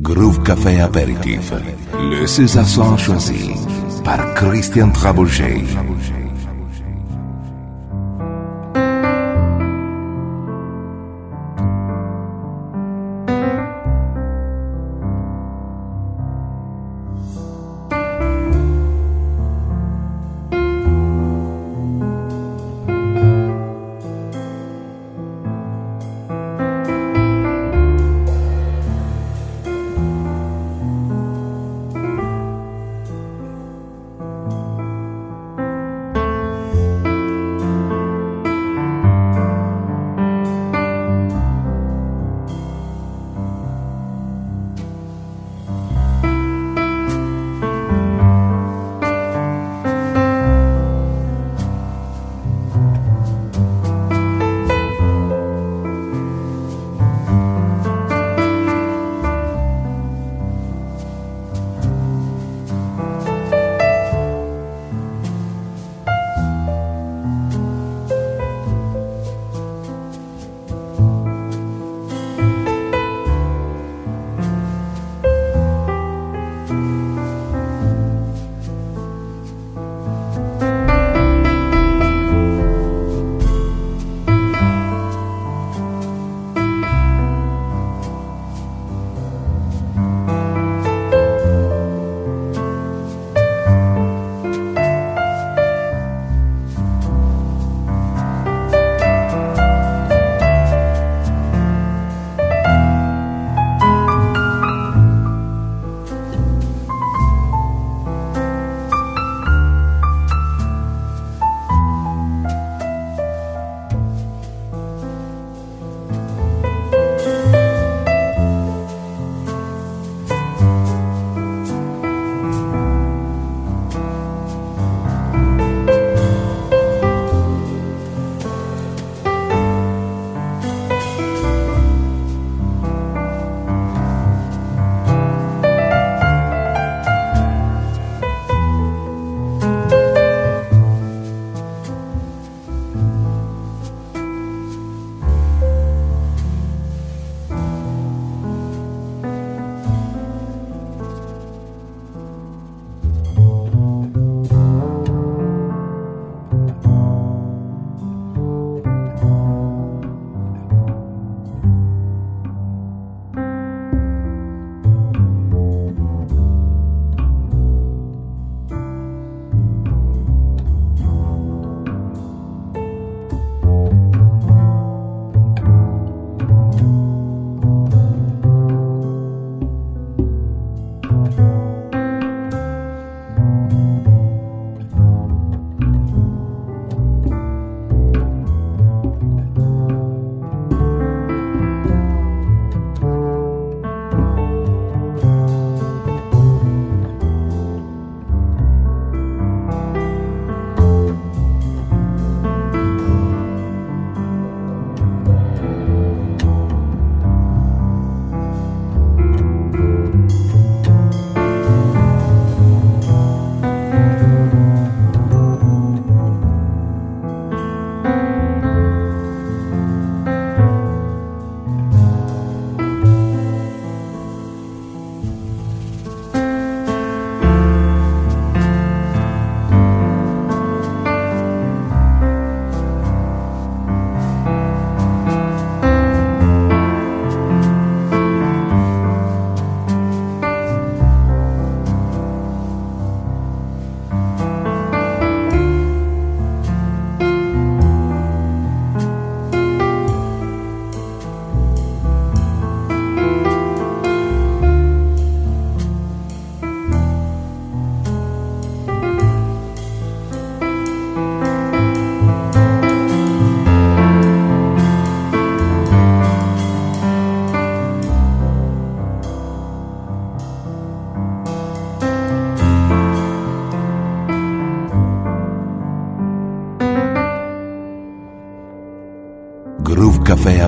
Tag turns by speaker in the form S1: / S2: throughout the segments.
S1: Groove Café Apéritif, le César choisi par Christian Trabouget.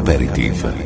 S1: aperitivo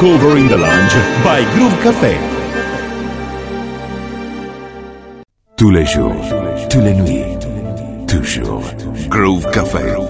S2: Takeover in the Lounge by Groove Café.
S3: Tous les jours, tous les nuits, toujours. Groove Café.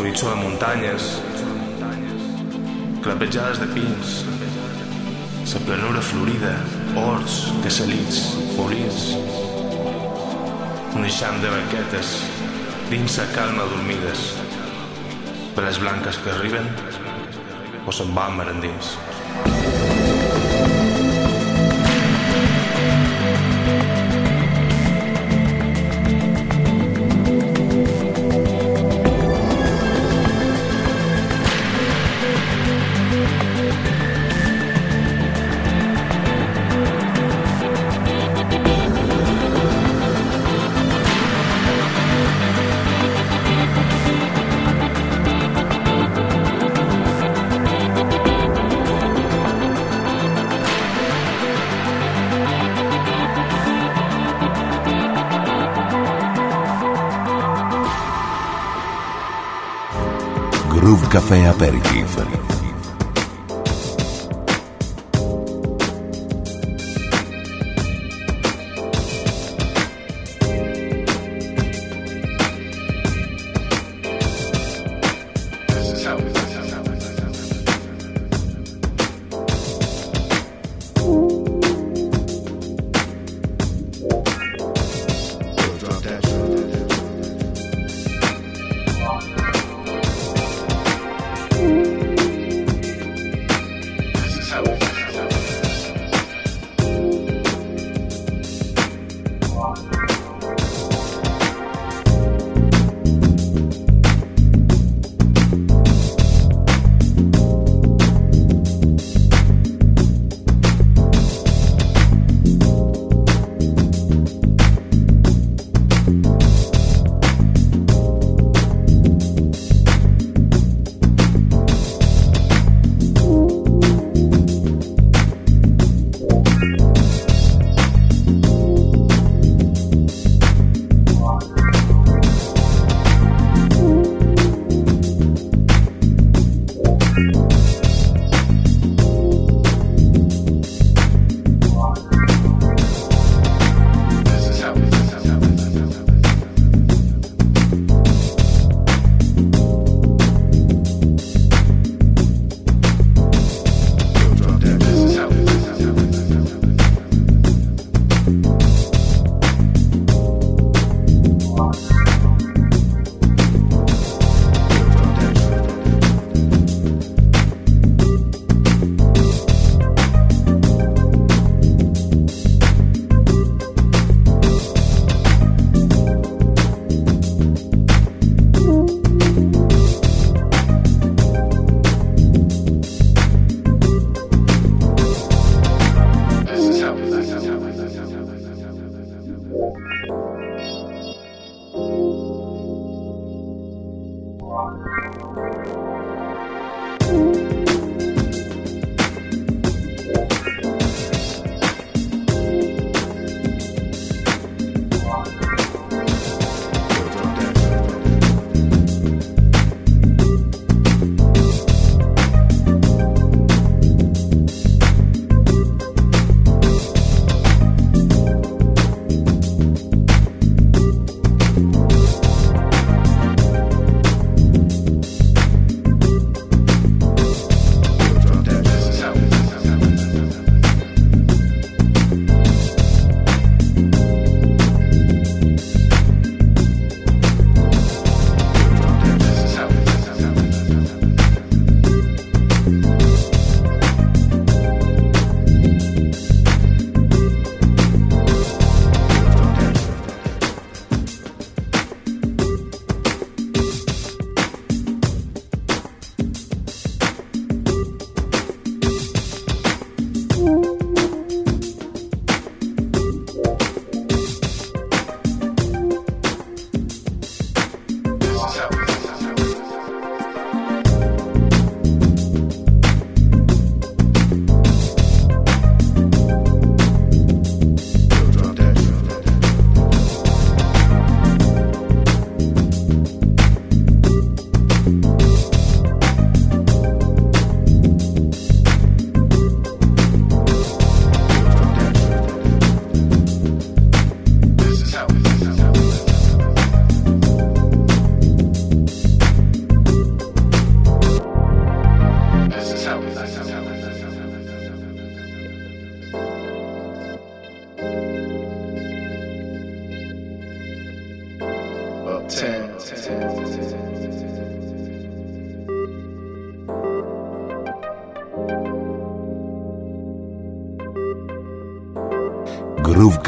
S4: l'horitzó de muntanyes, clapejades de pins, la planura florida, horts, caçalits, molins, un eixam de barquetes, dins la calma dormides, per les blanques que arriben o se'n van
S1: merendins.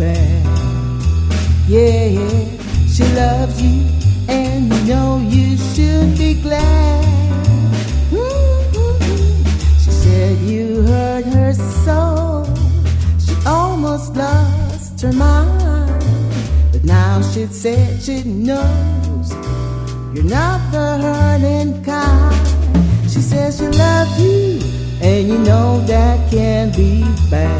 S3: Yeah, yeah, she loves you, and you know you should be glad. Mm-hmm. She said you hurt her so, She almost lost her mind, but now she said she knows you're not the hurting kind. She says she loves you, and you know that can be bad.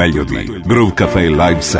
S1: meglio di Groove Café Live Set.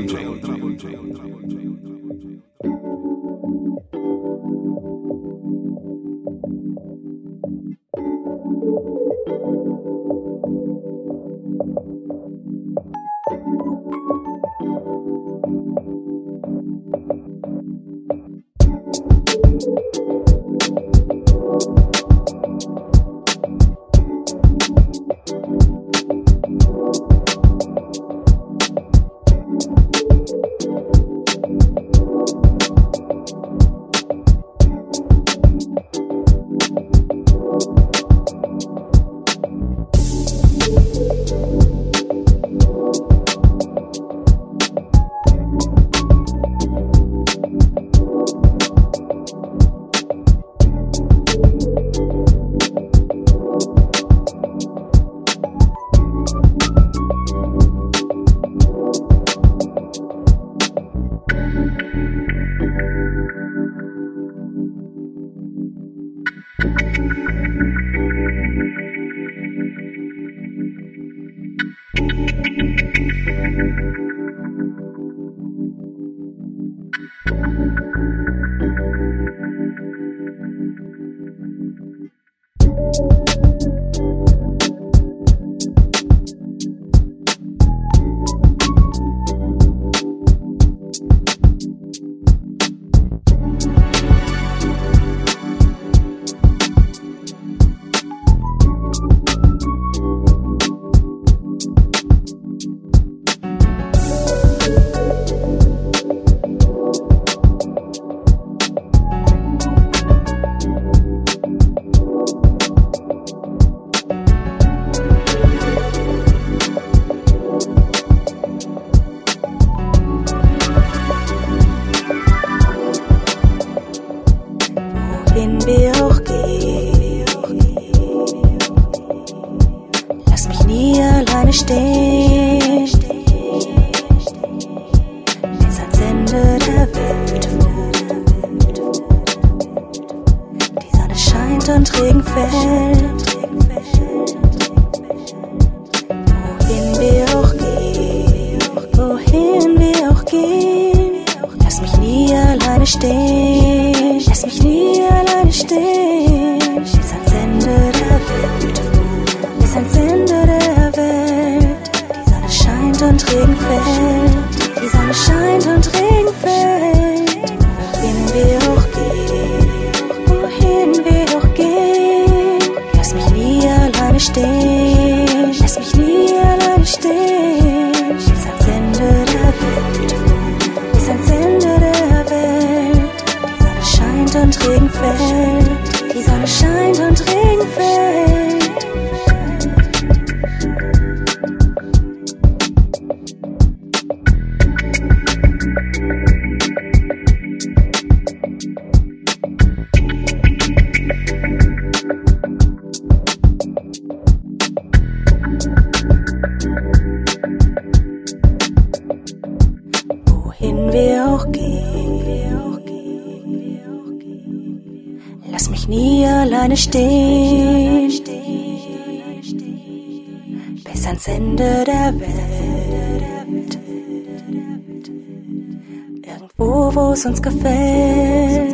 S1: Sons Café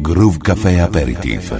S3: Groove Café Aperitif.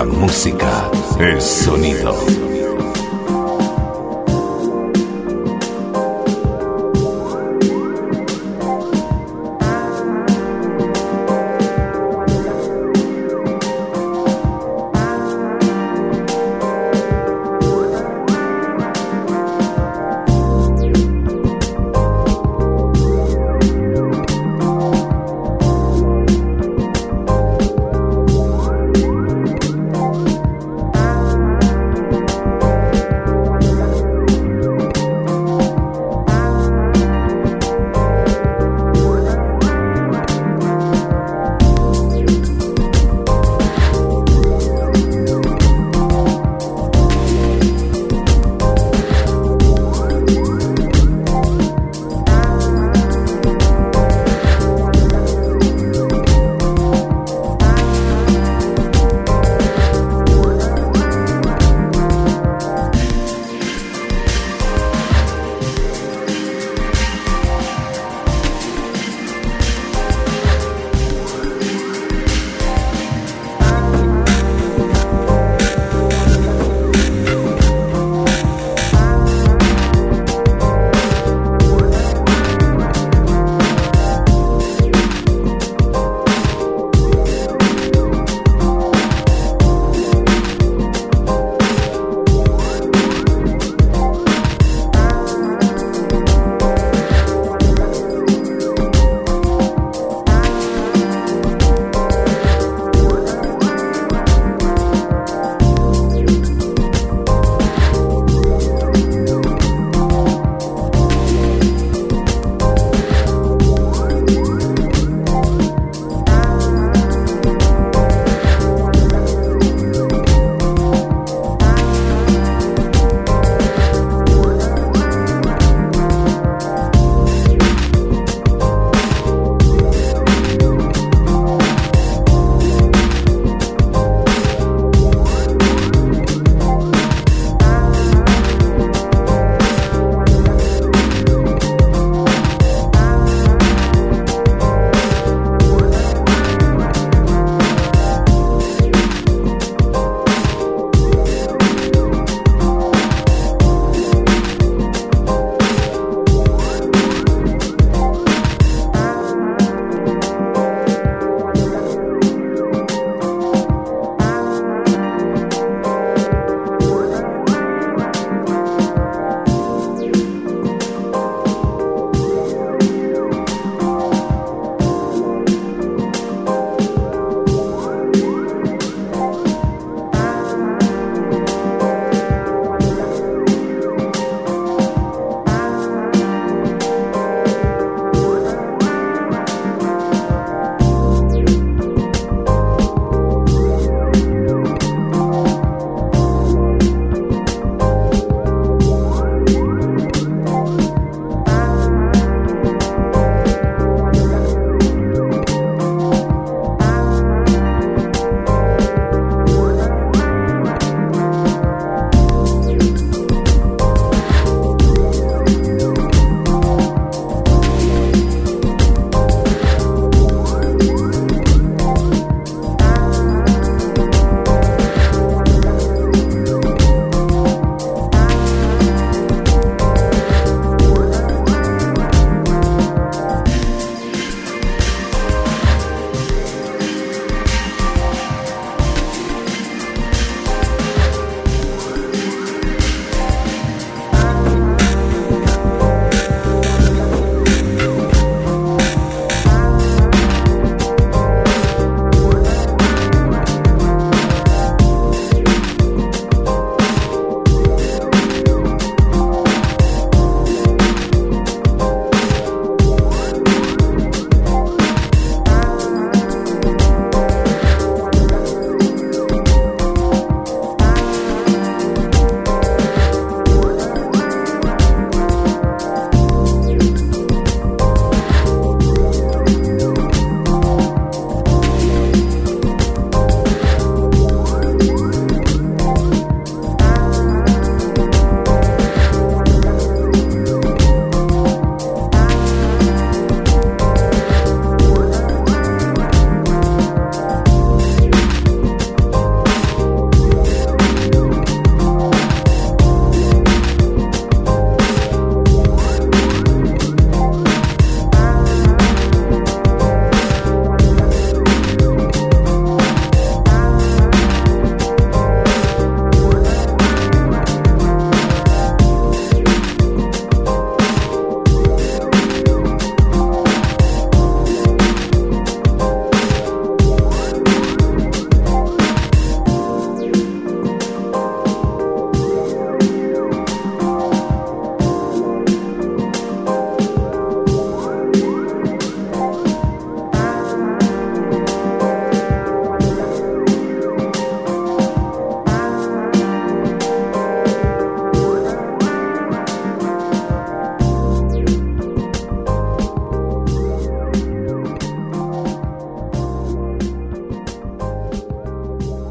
S1: La música, el sonido.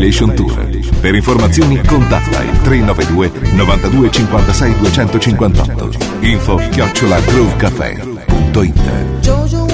S5: Compilation Tour. Per informazioni contatta il 392 92 56 258. Info chiocciolagrovecafé.it.